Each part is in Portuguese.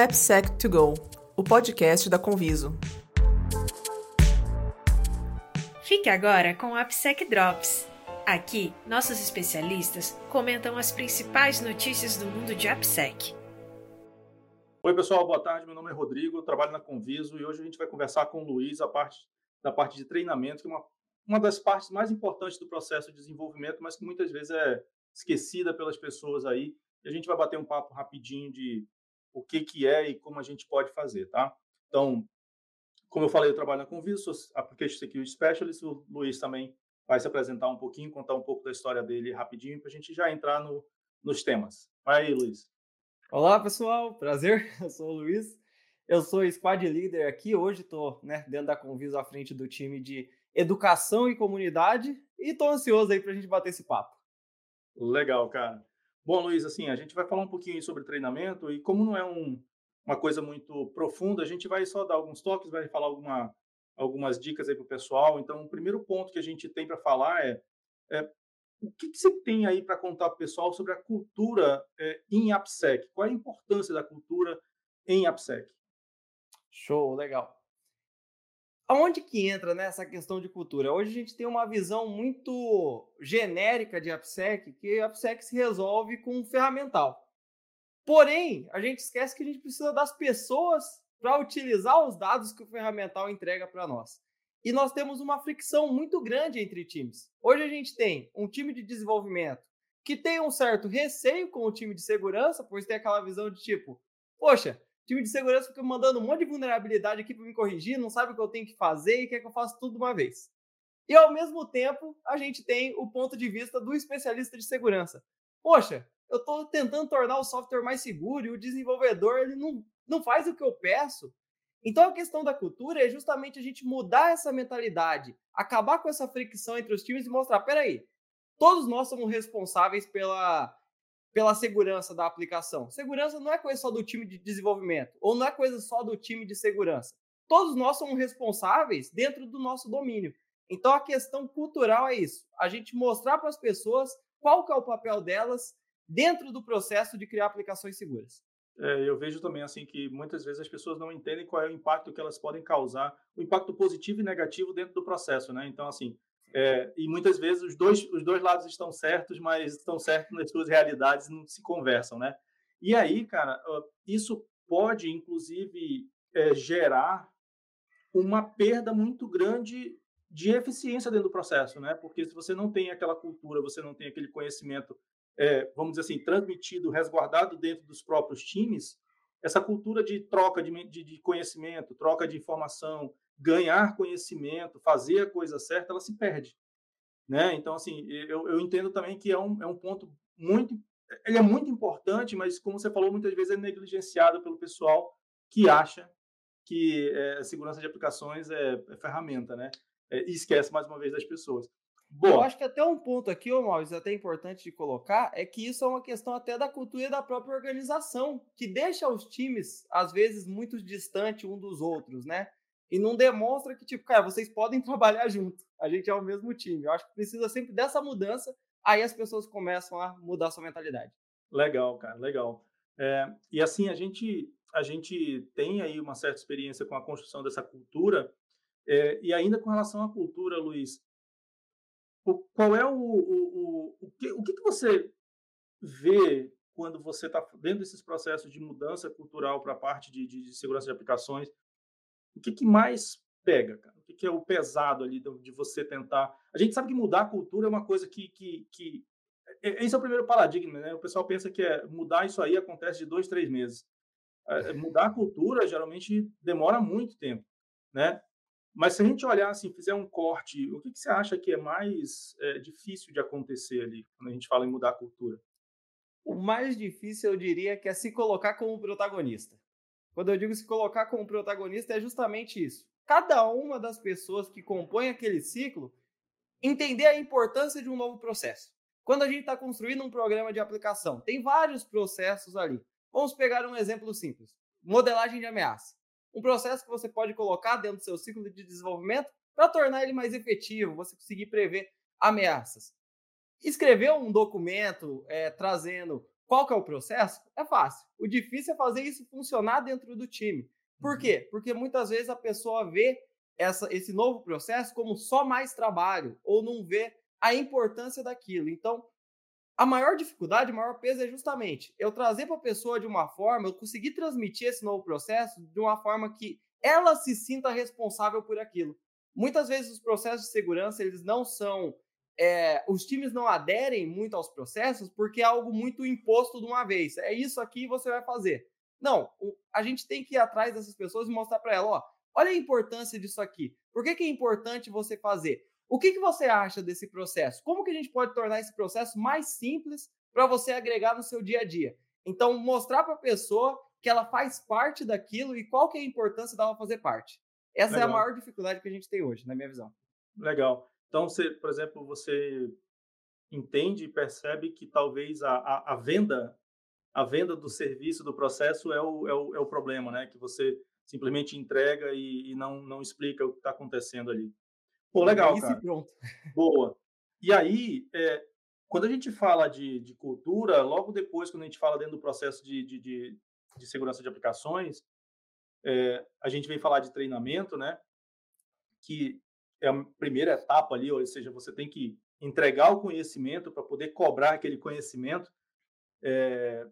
AppSec2Go, o podcast da Conviso. Fique agora com o AppSec Drops. Aqui, nossos especialistas comentam as principais notícias do mundo de AppSec. Oi, pessoal, boa tarde. Meu nome é Rodrigo, trabalho na Conviso e hoje a gente vai conversar com o Luiz a parte da parte de treinamento, que é uma, uma das partes mais importantes do processo de desenvolvimento, mas que muitas vezes é esquecida pelas pessoas aí. E a gente vai bater um papo rapidinho de o que, que é e como a gente pode fazer, tá? Então, como eu falei, eu trabalho na Conviso, sou Application Security Specialist, o Luiz também vai se apresentar um pouquinho, contar um pouco da história dele rapidinho, para a gente já entrar no, nos temas. Vai aí, Luiz. Olá, pessoal, prazer, eu sou o Luiz, eu sou Squad Leader aqui, hoje estou né, dentro da Conviso à frente do time de Educação e Comunidade e estou ansioso aí para a gente bater esse papo. Legal, cara. Bom, Luiz, assim, a gente vai falar um pouquinho sobre treinamento e como não é um, uma coisa muito profunda, a gente vai só dar alguns toques, vai falar alguma, algumas dicas aí para o pessoal. Então, o primeiro ponto que a gente tem para falar é, é, o que, que você tem aí para contar para o pessoal sobre a cultura é, em AppSec? Qual é a importância da cultura em AppSec? Show, legal aonde que entra nessa né, questão de cultura? Hoje a gente tem uma visão muito genérica de AppSec, que AppSec se resolve com um ferramental. Porém, a gente esquece que a gente precisa das pessoas para utilizar os dados que o ferramental entrega para nós. E nós temos uma fricção muito grande entre times. Hoje a gente tem um time de desenvolvimento que tem um certo receio com o time de segurança, pois tem aquela visão de tipo, poxa, time de segurança fica mandando um monte de vulnerabilidade aqui para me corrigir, não sabe o que eu tenho que fazer e quer que eu faça tudo de uma vez. E ao mesmo tempo, a gente tem o ponto de vista do especialista de segurança. Poxa, eu estou tentando tornar o software mais seguro e o desenvolvedor ele não, não faz o que eu peço. Então a questão da cultura é justamente a gente mudar essa mentalidade, acabar com essa fricção entre os times e mostrar, peraí, todos nós somos responsáveis pela pela segurança da aplicação. Segurança não é coisa só do time de desenvolvimento, ou não é coisa só do time de segurança. Todos nós somos responsáveis dentro do nosso domínio. Então a questão cultural é isso: a gente mostrar para as pessoas qual que é o papel delas dentro do processo de criar aplicações seguras. É, eu vejo também assim que muitas vezes as pessoas não entendem qual é o impacto que elas podem causar, o impacto positivo e negativo dentro do processo, né? Então assim, é, e muitas vezes os dois, os dois lados estão certos, mas estão certos nas suas realidades e não se conversam, né? E aí, cara, isso pode, inclusive, é, gerar uma perda muito grande de eficiência dentro do processo, né? Porque se você não tem aquela cultura, você não tem aquele conhecimento, é, vamos dizer assim, transmitido, resguardado dentro dos próprios times, essa cultura de troca de, de, de conhecimento, troca de informação, ganhar conhecimento, fazer a coisa certa, ela se perde. Né? Então, assim, eu, eu entendo também que é um, é um ponto muito. Ele é muito importante, mas, como você falou, muitas vezes é negligenciado pelo pessoal que acha que é, segurança de aplicações é, é ferramenta, né? É, e esquece mais uma vez das pessoas. Boa. Eu acho que até um ponto aqui, ô Maurício, até importante de colocar, é que isso é uma questão até da cultura da própria organização, que deixa os times, às vezes, muito distante um dos outros, né? E não demonstra que, tipo, cara, vocês podem trabalhar junto. A gente é o mesmo time. Eu acho que precisa sempre dessa mudança, aí as pessoas começam a mudar sua mentalidade. Legal, cara, legal. É, e assim, a gente, a gente tem aí uma certa experiência com a construção dessa cultura, é, e ainda com relação à cultura, Luiz, qual é o, o, o, o, que, o que você vê quando você está dentro desses processos de mudança cultural para a parte de, de, segurança de aplicações? O que, que mais pega, cara? O que, que, é o pesado ali de você tentar. A gente sabe que mudar a cultura é uma coisa que. que, que... Esse é o primeiro paradigma, né? O pessoal pensa que é mudar isso aí acontece de dois, três meses. É, mudar a cultura geralmente demora muito tempo, né? Mas se a gente olhar assim, fizer um corte, o que, que você acha que é mais é, difícil de acontecer ali quando a gente fala em mudar a cultura? O mais difícil, eu diria, que é se colocar como protagonista. Quando eu digo se colocar como protagonista, é justamente isso. Cada uma das pessoas que compõem aquele ciclo entender a importância de um novo processo. Quando a gente está construindo um programa de aplicação, tem vários processos ali. Vamos pegar um exemplo simples: modelagem de ameaça. Um processo que você pode colocar dentro do seu ciclo de desenvolvimento para tornar ele mais efetivo, você conseguir prever ameaças. Escrever um documento é, trazendo qual que é o processo? É fácil. O difícil é fazer isso funcionar dentro do time. Por uhum. quê? Porque muitas vezes a pessoa vê essa, esse novo processo como só mais trabalho ou não vê a importância daquilo. Então, a maior dificuldade, o maior peso é justamente eu trazer para a pessoa de uma forma, eu conseguir transmitir esse novo processo de uma forma que ela se sinta responsável por aquilo. Muitas vezes os processos de segurança eles não são é, os times não aderem muito aos processos porque é algo muito imposto de uma vez. É isso aqui você vai fazer. Não, a gente tem que ir atrás dessas pessoas e mostrar para elas, ó, olha a importância disso aqui. Por que, que é importante você fazer? O que, que você acha desse processo? Como que a gente pode tornar esse processo mais simples para você agregar no seu dia a dia? Então, mostrar para a pessoa que ela faz parte daquilo e qual que é a importância dela fazer parte. Essa Legal. é a maior dificuldade que a gente tem hoje, na minha visão. Legal. Então, você, por exemplo, você entende e percebe que talvez a, a, a, venda a venda do serviço, do processo é o, é o, é o problema, né? Que você simplesmente entrega e, e não, não explica o que está acontecendo ali. Pô, legal, cara. pronto. Boa. E aí, é, quando a gente fala de, de, cultura, logo depois, quando a gente fala dentro do processo de, de, de, de segurança de aplicações, é, a gente vem falar de treinamento, né? Que é a primeira etapa ali, ou seja, você tem que entregar o conhecimento para poder cobrar aquele conhecimento. É...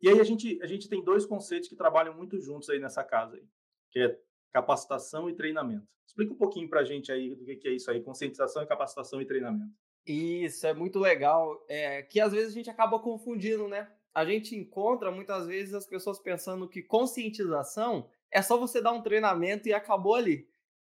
E aí a gente, a gente tem dois conceitos que trabalham muito juntos aí nessa casa, aí, que é capacitação e treinamento. Explica um pouquinho para a gente aí do que é isso aí, conscientização, capacitação e treinamento. Isso, é muito legal, é, que às vezes a gente acaba confundindo, né? A gente encontra muitas vezes as pessoas pensando que conscientização é só você dar um treinamento e acabou ali.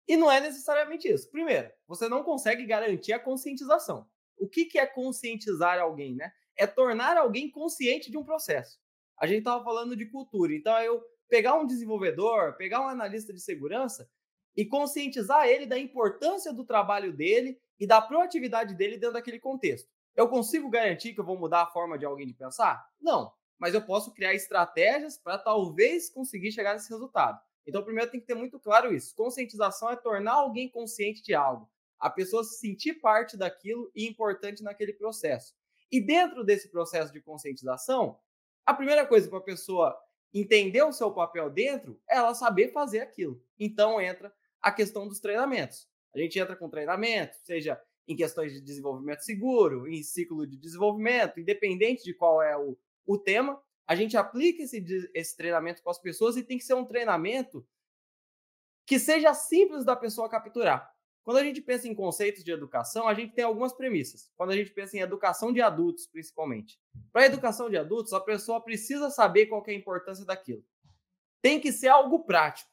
E não é necessariamente isso. Primeiro, você não consegue garantir a conscientização. O que, que é conscientizar alguém, né? É tornar alguém consciente de um processo. A gente estava falando de cultura, então é eu pegar um desenvolvedor, pegar um analista de segurança e conscientizar ele da importância do trabalho dele e da proatividade dele dentro daquele contexto. Eu consigo garantir que eu vou mudar a forma de alguém de pensar? Não, mas eu posso criar estratégias para talvez conseguir chegar nesse resultado. Então, primeiro tem que ter muito claro isso. Conscientização é tornar alguém consciente de algo, a pessoa se sentir parte daquilo e importante naquele processo. E dentro desse processo de conscientização, a primeira coisa para a pessoa entender o seu papel dentro é ela saber fazer aquilo. Então entra a questão dos treinamentos. A gente entra com treinamento, seja em questões de desenvolvimento seguro, em ciclo de desenvolvimento, independente de qual é o, o tema, a gente aplica esse, esse treinamento com as pessoas e tem que ser um treinamento que seja simples da pessoa capturar. Quando a gente pensa em conceitos de educação, a gente tem algumas premissas. Quando a gente pensa em educação de adultos, principalmente. Para a educação de adultos, a pessoa precisa saber qual é a importância daquilo. Tem que ser algo prático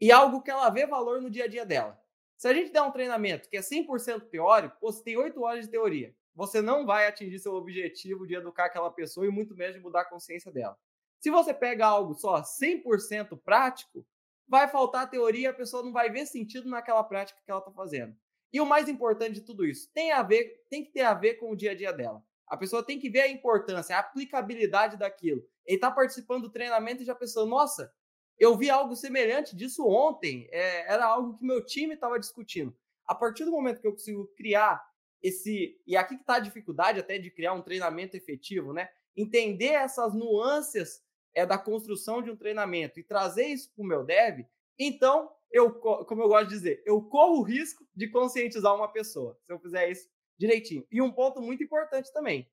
e algo que ela vê valor no dia a dia dela. Se a gente der um treinamento que é 100% teórico, você tem 8 horas de teoria você não vai atingir seu objetivo de educar aquela pessoa e muito menos de mudar a consciência dela. Se você pega algo só 100% prático, vai faltar teoria, a pessoa não vai ver sentido naquela prática que ela está fazendo. E o mais importante de tudo isso, tem a ver, tem que ter a ver com o dia a dia dela. A pessoa tem que ver a importância, a aplicabilidade daquilo. Ele está participando do treinamento e já pensou, nossa, eu vi algo semelhante disso ontem, é, era algo que meu time estava discutindo. A partir do momento que eu consigo criar esse. E aqui que está a dificuldade até de criar um treinamento efetivo, né? Entender essas nuances é, da construção de um treinamento e trazer isso para o meu dev, então eu, como eu gosto de dizer, eu corro o risco de conscientizar uma pessoa, se eu fizer isso direitinho. E um ponto muito importante também: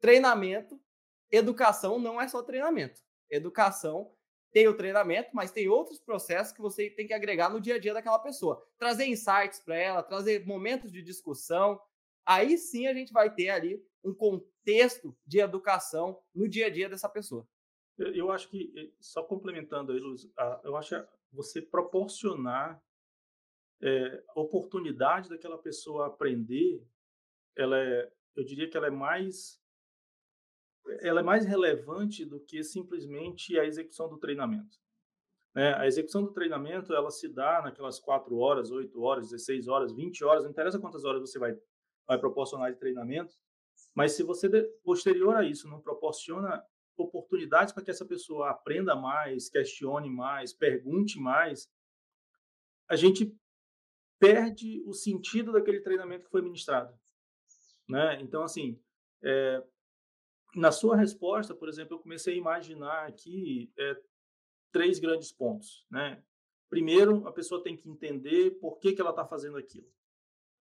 treinamento, educação não é só treinamento. Educação tem o treinamento, mas tem outros processos que você tem que agregar no dia a dia daquela pessoa. Trazer insights para ela, trazer momentos de discussão, aí sim a gente vai ter ali um contexto de educação no dia a dia dessa pessoa. Eu acho que, eh, só complementando aí, Luz, eu acho que você proporcionar é, oportunidade daquela pessoa aprender, ela é, eu diria que ela é mais ela é mais relevante do que simplesmente a execução do treinamento. Né? A execução do treinamento ela se dá naquelas quatro horas, oito horas, 16 horas, 20 horas, não interessa quantas horas você vai vai proporcionar de treinamento, mas se você, posterior a isso, não proporciona oportunidades para que essa pessoa aprenda mais, questione mais, pergunte mais, a gente perde o sentido daquele treinamento que foi ministrado. Né? Então, assim, é, na sua resposta, por exemplo, eu comecei a imaginar aqui é, três grandes pontos, né? Primeiro, a pessoa tem que entender por que, que ela está fazendo aquilo.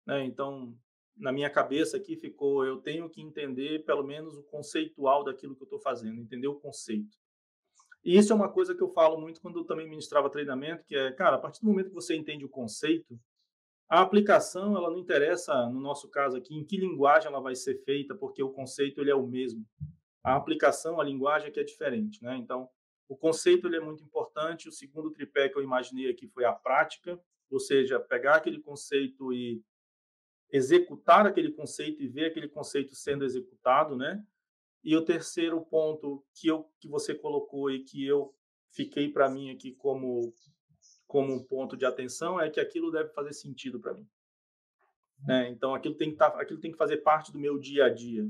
Né? Então, na minha cabeça aqui ficou, eu tenho que entender pelo menos o conceitual daquilo que eu estou fazendo, entender o conceito. E isso é uma coisa que eu falo muito quando eu também ministrava treinamento, que é, cara, a partir do momento que você entende o conceito, a aplicação, ela não interessa, no nosso caso aqui, em que linguagem ela vai ser feita, porque o conceito ele é o mesmo. A aplicação, a linguagem é que é diferente, né? Então, o conceito ele é muito importante. O segundo tripé que eu imaginei aqui foi a prática, ou seja, pegar aquele conceito e executar aquele conceito e ver aquele conceito sendo executado, né? E o terceiro ponto que eu que você colocou e que eu fiquei para mim aqui como como um ponto de atenção é que aquilo deve fazer sentido para mim. Né? Então aquilo tem que tá, aquilo tem que fazer parte do meu dia a dia.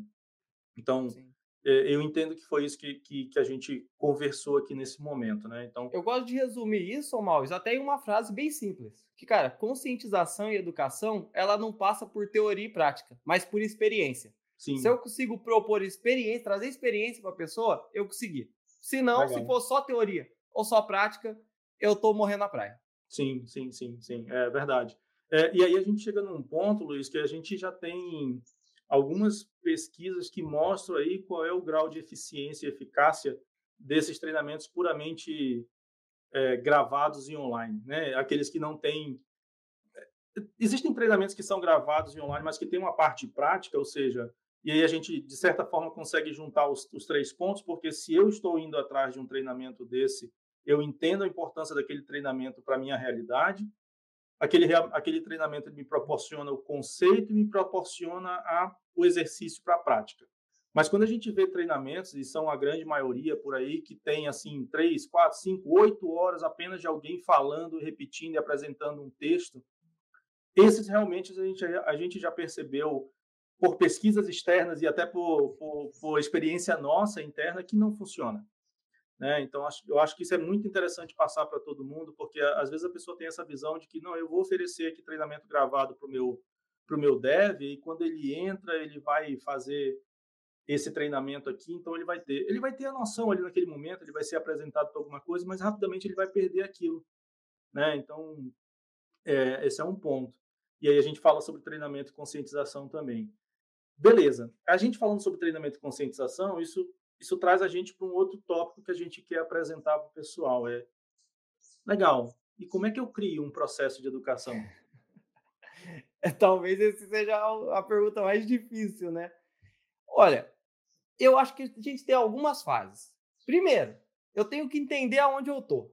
Então Sim. É, eu entendo que foi isso que, que, que, a gente conversou aqui nesse momento, né? Então, eu gosto de resumir isso, Maus, até em uma frase bem simples. Que, cara, conscientização e educação, ela não passa por teoria e prática, mas por experiência. Sim. Se eu consigo propor experiência, trazer experiência para a pessoa, eu consegui. Se não, Legal. se for só teoria ou só prática, eu tô morrendo na praia. Sim, sim, sim, sim, é verdade. É, e aí a gente chega num ponto, Luiz, que a gente já tem algumas pesquisas que mostram aí qual é o grau de eficiência e eficácia desses treinamentos puramente é, gravados e online, né? Aqueles que não têm é, existem treinamentos que são gravados e online, mas que tem uma parte prática, ou seja, e aí a gente de certa forma consegue juntar os, os três pontos, porque se eu estou indo atrás de um treinamento desse, eu entendo a importância daquele treinamento para minha realidade aquele, aquele treinamento me proporciona o conceito e me proporciona a, o exercício para a prática. Mas quando a gente vê treinamentos, e são a grande maioria por aí, que tem assim três, quatro, cinco, oito horas apenas de alguém falando, repetindo e apresentando um texto, esses realmente a gente, a gente já percebeu por pesquisas externas e até por, por, por experiência nossa interna que não funciona. Né? Então, eu acho que isso é muito interessante passar para todo mundo, porque às vezes a pessoa tem essa visão de que, não, eu vou oferecer aqui treinamento gravado para o meu, meu dev, e quando ele entra, ele vai fazer esse treinamento aqui, então ele vai ter. Ele vai ter a noção ali naquele momento, ele vai ser apresentado para alguma coisa, mas rapidamente ele vai perder aquilo. Né? Então, é, esse é um ponto. E aí a gente fala sobre treinamento e conscientização também. Beleza. A gente falando sobre treinamento e conscientização, isso isso traz a gente para um outro tópico que a gente quer apresentar para o pessoal. É legal. E como é que eu crio um processo de educação? É, talvez esse seja a pergunta mais difícil, né? Olha, eu acho que a gente tem algumas fases. Primeiro, eu tenho que entender aonde eu tô.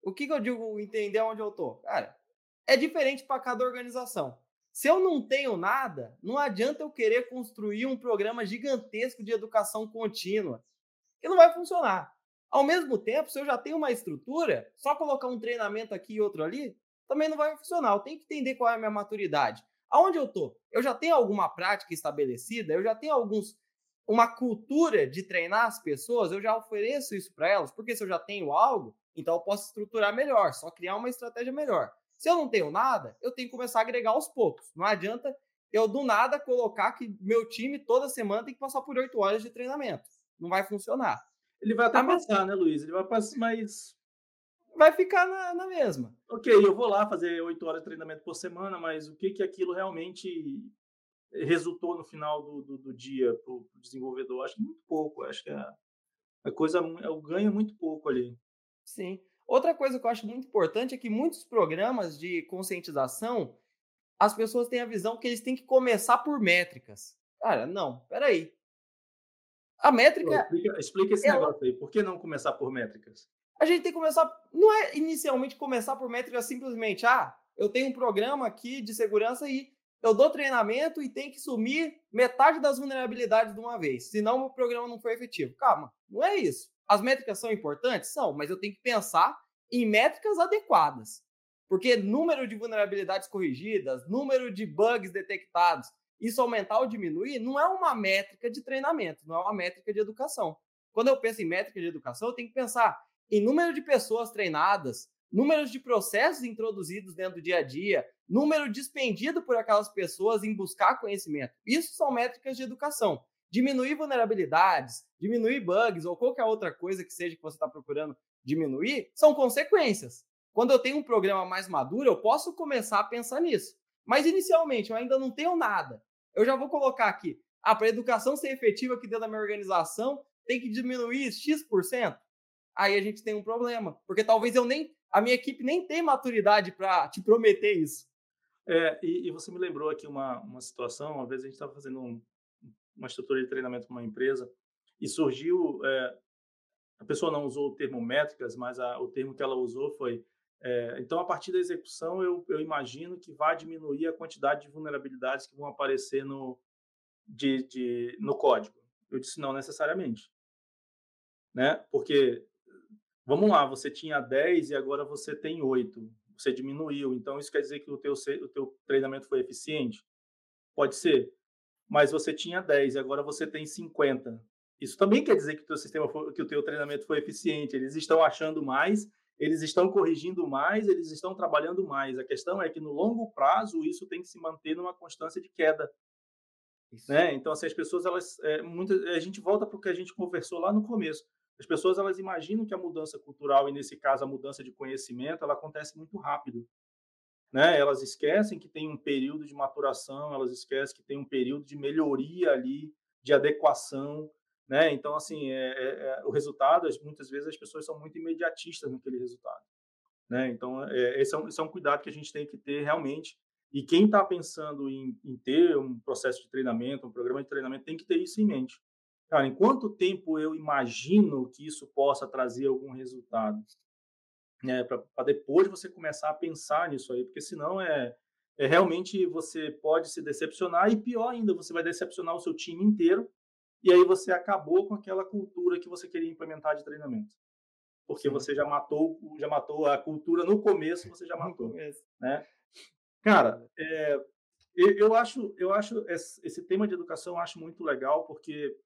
O que, que eu digo entender aonde eu tô? Cara, é diferente para cada organização. Se eu não tenho nada, não adianta eu querer construir um programa gigantesco de educação contínua, que não vai funcionar. Ao mesmo tempo, se eu já tenho uma estrutura, só colocar um treinamento aqui e outro ali, também não vai funcionar. Eu tenho que entender qual é a minha maturidade. Aonde eu tô? Eu já tenho alguma prática estabelecida? Eu já tenho alguns uma cultura de treinar as pessoas? Eu já ofereço isso para elas? Porque se eu já tenho algo, então eu posso estruturar melhor, só criar uma estratégia melhor. Se eu não tenho nada, eu tenho que começar a agregar aos poucos. Não adianta eu do nada colocar que meu time toda semana tem que passar por oito horas de treinamento. Não vai funcionar. Ele vai até ah, passar, né, Luiz? Ele vai passar, mas. Vai ficar na, na mesma. Ok, eu vou lá fazer oito horas de treinamento por semana, mas o que, que aquilo realmente resultou no final do, do, do dia para o desenvolvedor? Acho que muito pouco. Acho que a, a coisa, o ganho é muito pouco ali. Sim. Outra coisa que eu acho muito importante é que muitos programas de conscientização, as pessoas têm a visão que eles têm que começar por métricas. Cara, não, peraí. A métrica. explica, explica, esse ela... negócio aí. Por que não começar por métricas? A gente tem que começar. Não é inicialmente começar por métricas simplesmente, ah, eu tenho um programa aqui de segurança e eu dou treinamento e tem que sumir metade das vulnerabilidades de uma vez, senão o programa não foi efetivo. Calma, não é isso. As métricas são importantes? São, mas eu tenho que pensar em métricas adequadas. Porque número de vulnerabilidades corrigidas, número de bugs detectados, isso aumentar ou diminuir, não é uma métrica de treinamento, não é uma métrica de educação. Quando eu penso em métrica de educação, eu tenho que pensar em número de pessoas treinadas, números de processos introduzidos dentro do dia a dia, número dispendido por aquelas pessoas em buscar conhecimento. Isso são métricas de educação. Diminuir vulnerabilidades, diminuir bugs ou qualquer outra coisa que seja que você está procurando diminuir, são consequências. Quando eu tenho um programa mais maduro, eu posso começar a pensar nisso. Mas inicialmente eu ainda não tenho nada. Eu já vou colocar aqui, ah, para a educação ser efetiva aqui dentro da minha organização, tem que diminuir X%. Aí a gente tem um problema, porque talvez eu nem, a minha equipe nem tenha maturidade para te prometer isso. É, e, e, você me lembrou aqui uma, uma situação, uma vez a gente estava fazendo um, uma estrutura de treinamento para uma empresa e surgiu, é, a pessoa não usou o termo métricas, mas a, o termo que ela usou foi, é, então a partir da execução eu, eu imagino que vai diminuir a quantidade de vulnerabilidades que vão aparecer no, de, de, no código. Eu disse não necessariamente, né? Porque vamos lá, você tinha 10 e agora você tem 8 você diminuiu. Então, isso quer dizer que o teu, o teu treinamento foi eficiente? Pode ser. Mas você tinha 10 e agora você tem 50. Isso também quer dizer que o teu sistema foi, que o teu treinamento foi eficiente. Eles estão achando mais, eles estão corrigindo mais, eles estão trabalhando mais. A questão é que no longo prazo isso tem que se manter numa constância de queda. Né? Então, assim, as pessoas, elas, é, muitas, a gente volta para o que a gente conversou lá no começo. As pessoas elas imaginam que a mudança cultural e nesse caso a mudança de conhecimento ela acontece muito rápido, né? Elas esquecem que tem um período de maturação, elas esquecem que tem um período de melhoria ali, de adequação, né? Então assim é, é, é o resultado muitas vezes as pessoas são muito imediatistas naquele resultado, né? Então é, esse, é um, esse é um cuidado que a gente tem que ter realmente e quem está pensando em, em ter um processo de treinamento, um programa de treinamento tem que ter isso em mente Cara, em quanto tempo eu imagino que isso possa trazer algum resultado? Né, para depois você começar a pensar nisso aí, porque senão é, é realmente você pode se decepcionar e pior ainda, você vai decepcionar o seu time inteiro e aí você acabou com aquela cultura que você queria implementar de treinamento. Porque Sim. você já matou, já matou a cultura no começo, você já matou, né? Cara, é, eu, eu acho, eu acho esse, esse tema de educação eu acho muito legal porque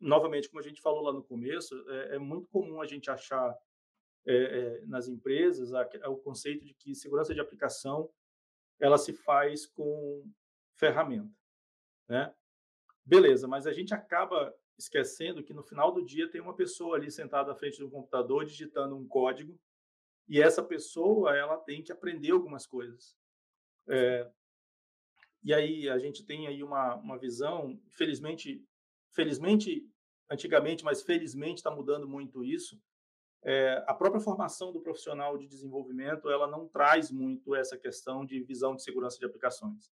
novamente, como a gente falou lá no começo, é, é muito comum a gente achar é, é, nas empresas a, a, o conceito de que segurança de aplicação ela se faz com ferramenta, né? Beleza, mas a gente acaba esquecendo que no final do dia tem uma pessoa ali sentada à frente do computador digitando um código e essa pessoa ela tem que aprender algumas coisas. É, e aí a gente tem aí uma, uma visão, felizmente felizmente, antigamente, mas felizmente está mudando muito isso. É, a própria formação do profissional de desenvolvimento ela não traz muito essa questão de visão de segurança de aplicações.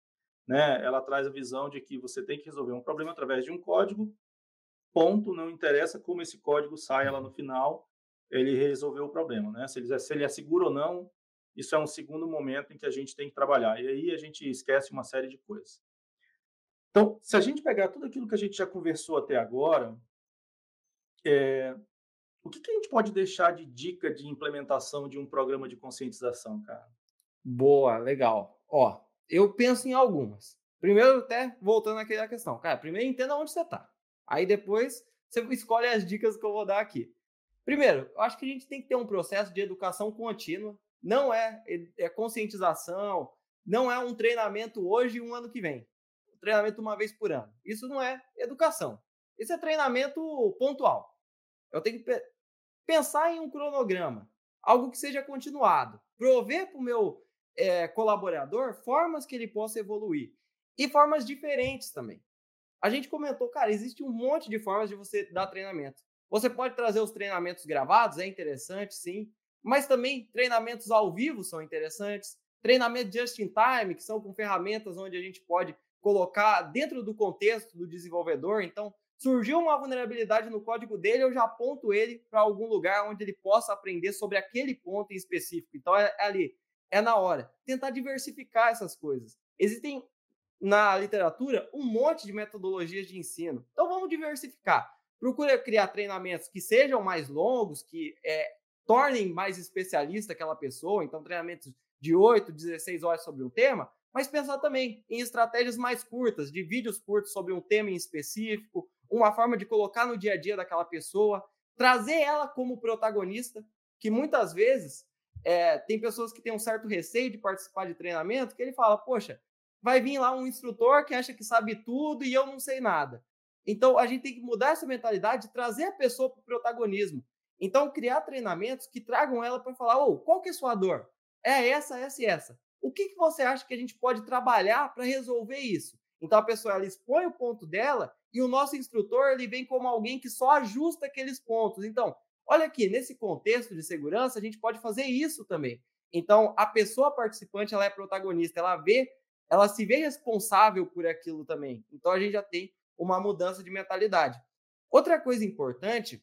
Né? Ela traz a visão de que você tem que resolver um problema através de um código, ponto, não interessa como esse código saia lá no final, ele resolveu o problema. Né? Se, ele, é, se ele é seguro ou não, isso é um segundo momento em que a gente tem que trabalhar. E aí a gente esquece uma série de coisas. Então, se a gente pegar tudo aquilo que a gente já conversou até agora, é, o que, que, a gente pode deixar de dica de implementação de um programa de conscientização, cara? Boa, legal. Ó, eu penso em algumas. Primeiro, até voltando àquela questão. Cara, primeiro entenda onde você está. Aí depois você escolhe as dicas que eu vou dar aqui. Primeiro, eu acho que a gente tem que ter um processo de educação contínua. Não é, é conscientização, não é um treinamento hoje e um ano que vem treinamento uma vez por ano. Isso não é educação. Isso é treinamento pontual. Eu tenho que pensar em um cronograma, algo que seja continuado, prover para o meu é, colaborador formas que ele possa evoluir e formas diferentes também. A gente comentou, cara, existe um monte de formas de você dar treinamento. Você pode trazer os treinamentos gravados, é interessante, sim, mas também treinamentos ao vivo são interessantes. Treinamento just in time, que são com ferramentas onde a gente pode colocar dentro do contexto do desenvolvedor. Então, surgiu uma vulnerabilidade no código dele, eu já aponto ele para algum lugar onde ele possa aprender sobre aquele ponto em específico. Então, é, é ali, é na hora. Tentar diversificar essas coisas. Existem na literatura um monte de metodologias de ensino. Então, vamos diversificar. Procura criar treinamentos que sejam mais longos, que é, tornem mais especialista aquela pessoa. Então, treinamentos de 8, 16 horas sobre um tema, mas pensar também em estratégias mais curtas, de vídeos curtos sobre um tema em específico, uma forma de colocar no dia a dia daquela pessoa, trazer ela como protagonista, que muitas vezes é, tem pessoas que têm um certo receio de participar de treinamento, que ele fala, poxa, vai vir lá um instrutor que acha que sabe tudo e eu não sei nada. Então, a gente tem que mudar essa mentalidade, trazer a pessoa para o protagonismo. Então, criar treinamentos que tragam ela para falar: oh, qual que é a sua dor? É essa, essa e essa. O que, que você acha que a gente pode trabalhar para resolver isso? Então, a pessoa ela expõe o ponto dela e o nosso instrutor ele vem como alguém que só ajusta aqueles pontos. Então, olha aqui, nesse contexto de segurança, a gente pode fazer isso também. Então, a pessoa participante ela é protagonista, ela vê, ela se vê responsável por aquilo também. Então, a gente já tem uma mudança de mentalidade. Outra coisa importante,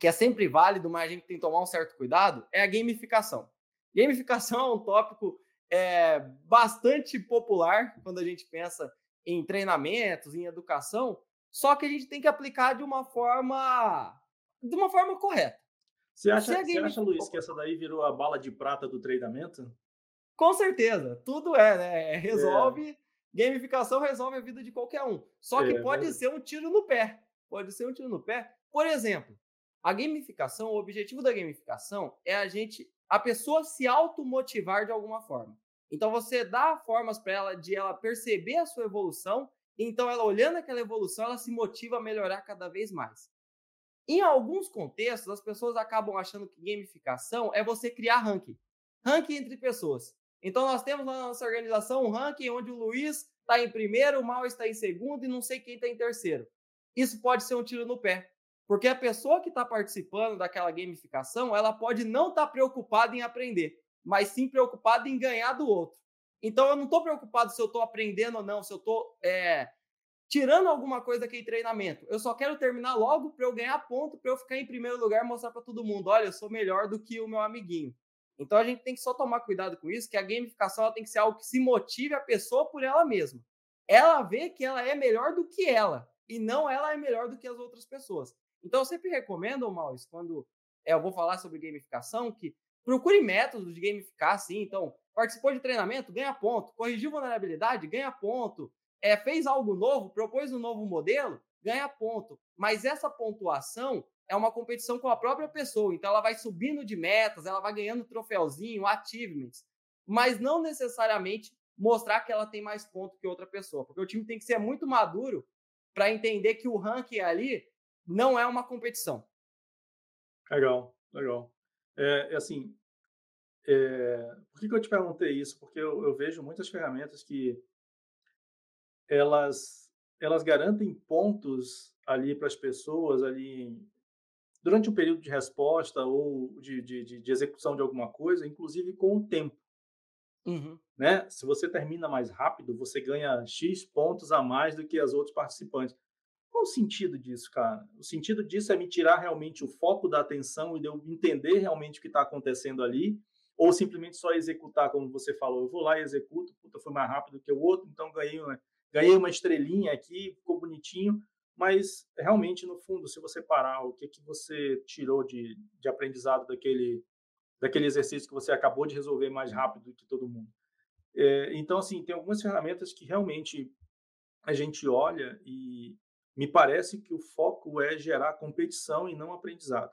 que é sempre válido, mas a gente tem que tomar um certo cuidado, é a gamificação. Gamificação é um tópico é, bastante popular quando a gente pensa em treinamentos, em educação, só que a gente tem que aplicar de uma forma de uma forma correta. Você acha, você acha Luiz, que essa daí virou a bala de prata do treinamento? Com certeza, tudo é, né? Resolve é. Gamificação resolve a vida de qualquer um. Só que é, pode mas... ser um tiro no pé. Pode ser um tiro no pé. Por exemplo, a gamificação, o objetivo da gamificação é a gente, a pessoa se automotivar de alguma forma. Então você dá formas para ela de ela perceber a sua evolução, então ela olhando aquela evolução, ela se motiva a melhorar cada vez mais. Em alguns contextos, as pessoas acabam achando que gamificação é você criar ranking. Ranking entre pessoas. Então nós temos na nossa organização um ranking onde o Luiz está em primeiro, o Mal está em segundo e não sei quem está em terceiro. Isso pode ser um tiro no pé. Porque a pessoa que está participando daquela gamificação, ela pode não estar tá preocupada em aprender, mas sim preocupada em ganhar do outro. Então eu não estou preocupado se eu estou aprendendo ou não, se eu estou é, tirando alguma coisa daquele treinamento. Eu só quero terminar logo para eu ganhar ponto, para eu ficar em primeiro lugar e mostrar para todo mundo: olha, eu sou melhor do que o meu amiguinho. Então a gente tem que só tomar cuidado com isso, que a gamificação tem que ser algo que se motive a pessoa por ela mesma. Ela vê que ela é melhor do que ela e não ela é melhor do que as outras pessoas. Então eu sempre recomendo, Maurício, quando é, eu vou falar sobre gamificação, que procure métodos de gamificar, sim. Então, participou de treinamento, ganha ponto. Corrigiu vulnerabilidade, ganha ponto. É, fez algo novo, propôs um novo modelo, ganha ponto. Mas essa pontuação é uma competição com a própria pessoa. Então, ela vai subindo de metas, ela vai ganhando troféuzinho, achievements, mas não necessariamente mostrar que ela tem mais pontos que outra pessoa, porque o time tem que ser muito maduro para entender que o ranking ali não é uma competição. Legal, legal. É, é assim, é, por que, que, eu te perguntei isso? Porque eu, eu vejo muitas ferramentas que elas elas garantem pontos ali para as pessoas ali durante um período de resposta ou de, de, de, execução de alguma coisa, inclusive com o tempo. Uhum. Né? Se você termina mais rápido, você ganha X pontos a mais do que as outros participantes. Qual o sentido disso, cara? O sentido disso é me tirar realmente o foco da atenção e de eu entender realmente o que está acontecendo ali, ou simplesmente só executar, como você falou. Eu vou lá e executo, puta, foi mais rápido que o outro, então ganhei uma, ganhei uma estrelinha aqui, ficou bonitinho, mas realmente no fundo, se você parar, o que que você tirou de, de aprendizado daquele daquele exercício que você acabou de resolver mais rápido do que todo mundo? É, então, assim, tem algumas ferramentas que realmente a gente olha e me parece que o foco é gerar competição e não aprendizado.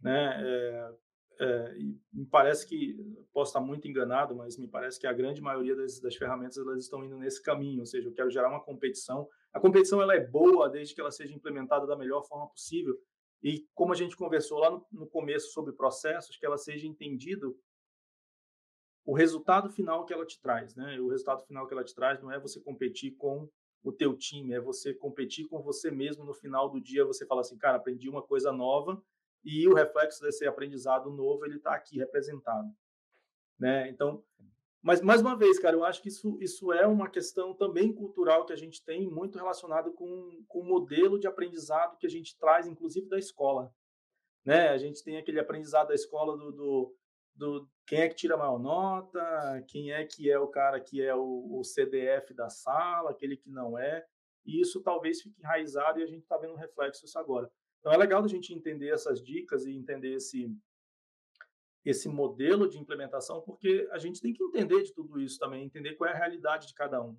Né? É, é, me parece que, posso estar muito enganado, mas me parece que a grande maioria das, das ferramentas elas estão indo nesse caminho, ou seja, eu quero gerar uma competição a competição ela é boa desde que ela seja implementada da melhor forma possível e como a gente conversou lá no, no começo sobre processos, que ela seja entendido o resultado final que ela te traz, né? O resultado final que ela te traz não é você competir com o teu time, é você competir com você mesmo no final do dia, você fala assim, cara, aprendi uma coisa nova e o reflexo desse aprendizado novo ele está aqui representado, né? Então mas, mais uma vez, cara, eu acho que isso, isso é uma questão também cultural que a gente tem, muito relacionado com, com o modelo de aprendizado que a gente traz, inclusive da escola. Né? A gente tem aquele aprendizado da escola do, do, do quem é que tira maior nota, quem é que é o cara que é o, o CDF da sala, aquele que não é. E isso talvez fique enraizado e a gente está vendo um reflexo disso agora. Então é legal a gente entender essas dicas e entender esse, esse modelo de implementação, porque a gente tem que entender de tudo isso também, entender qual é a realidade de cada um.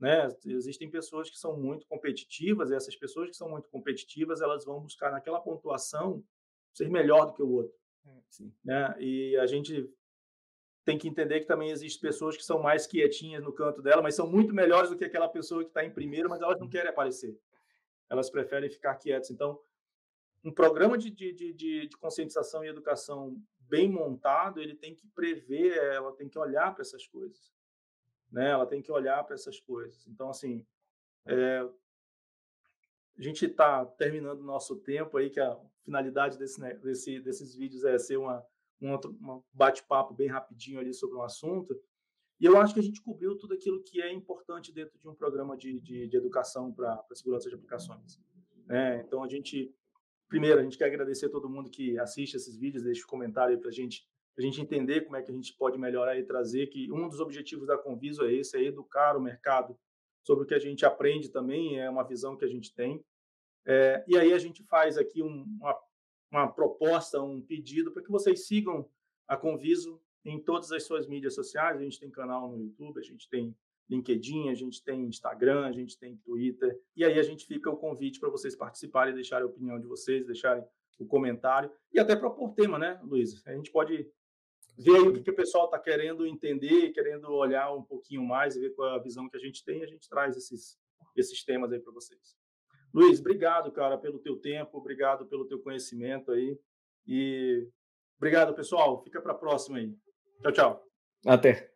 Né? Existem pessoas que são muito competitivas, e essas pessoas que são muito competitivas, elas vão buscar naquela pontuação ser melhor do que o outro. É, sim. Né? E a gente tem que entender que também existem pessoas que são mais quietinhas no canto dela, mas são muito melhores do que aquela pessoa que está em primeiro, mas elas não querem aparecer. Elas preferem ficar quietas. Então, um programa de, de, de, de conscientização e educação bem montado, ele tem que prever, ela tem que olhar para essas coisas. Né? Ela tem que olhar para essas coisas. Então, assim, é, a gente está terminando o nosso tempo aí, que a finalidade desse, né, desse, desses vídeos é ser uma, um, um bate-papo bem rapidinho ali sobre um assunto. E eu acho que a gente cobriu tudo aquilo que é importante dentro de um programa de, de, de educação para segurança de aplicações. É, então, a gente, primeiro, a gente quer agradecer a todo mundo que assiste esses vídeos, deixa um comentário para a gente, a gente entender como é que a gente pode melhorar e trazer que um dos objetivos da Conviso é esse, é educar o mercado sobre o que a gente aprende também, é uma visão que a gente tem. É, e aí a gente faz aqui um, uma, uma proposta, um pedido para que vocês sigam a Conviso em todas as suas mídias sociais. A gente tem canal no YouTube, a gente tem LinkedIn, a gente tem Instagram, a gente tem Twitter. E aí a gente fica o convite para vocês participarem, deixarem a opinião de vocês, deixarem o comentário e até propor tema, né, Luiz? A gente pode ver o que, o pessoal está querendo entender, querendo olhar um pouquinho mais, ver qual é a visão que a gente tem, a gente traz esses, esses temas aí para vocês. Luiz, obrigado, cara, pelo teu tempo, obrigado pelo teu conhecimento aí. E obrigado, pessoal. Fica para a próxima aí. Tchau, tchau. Até.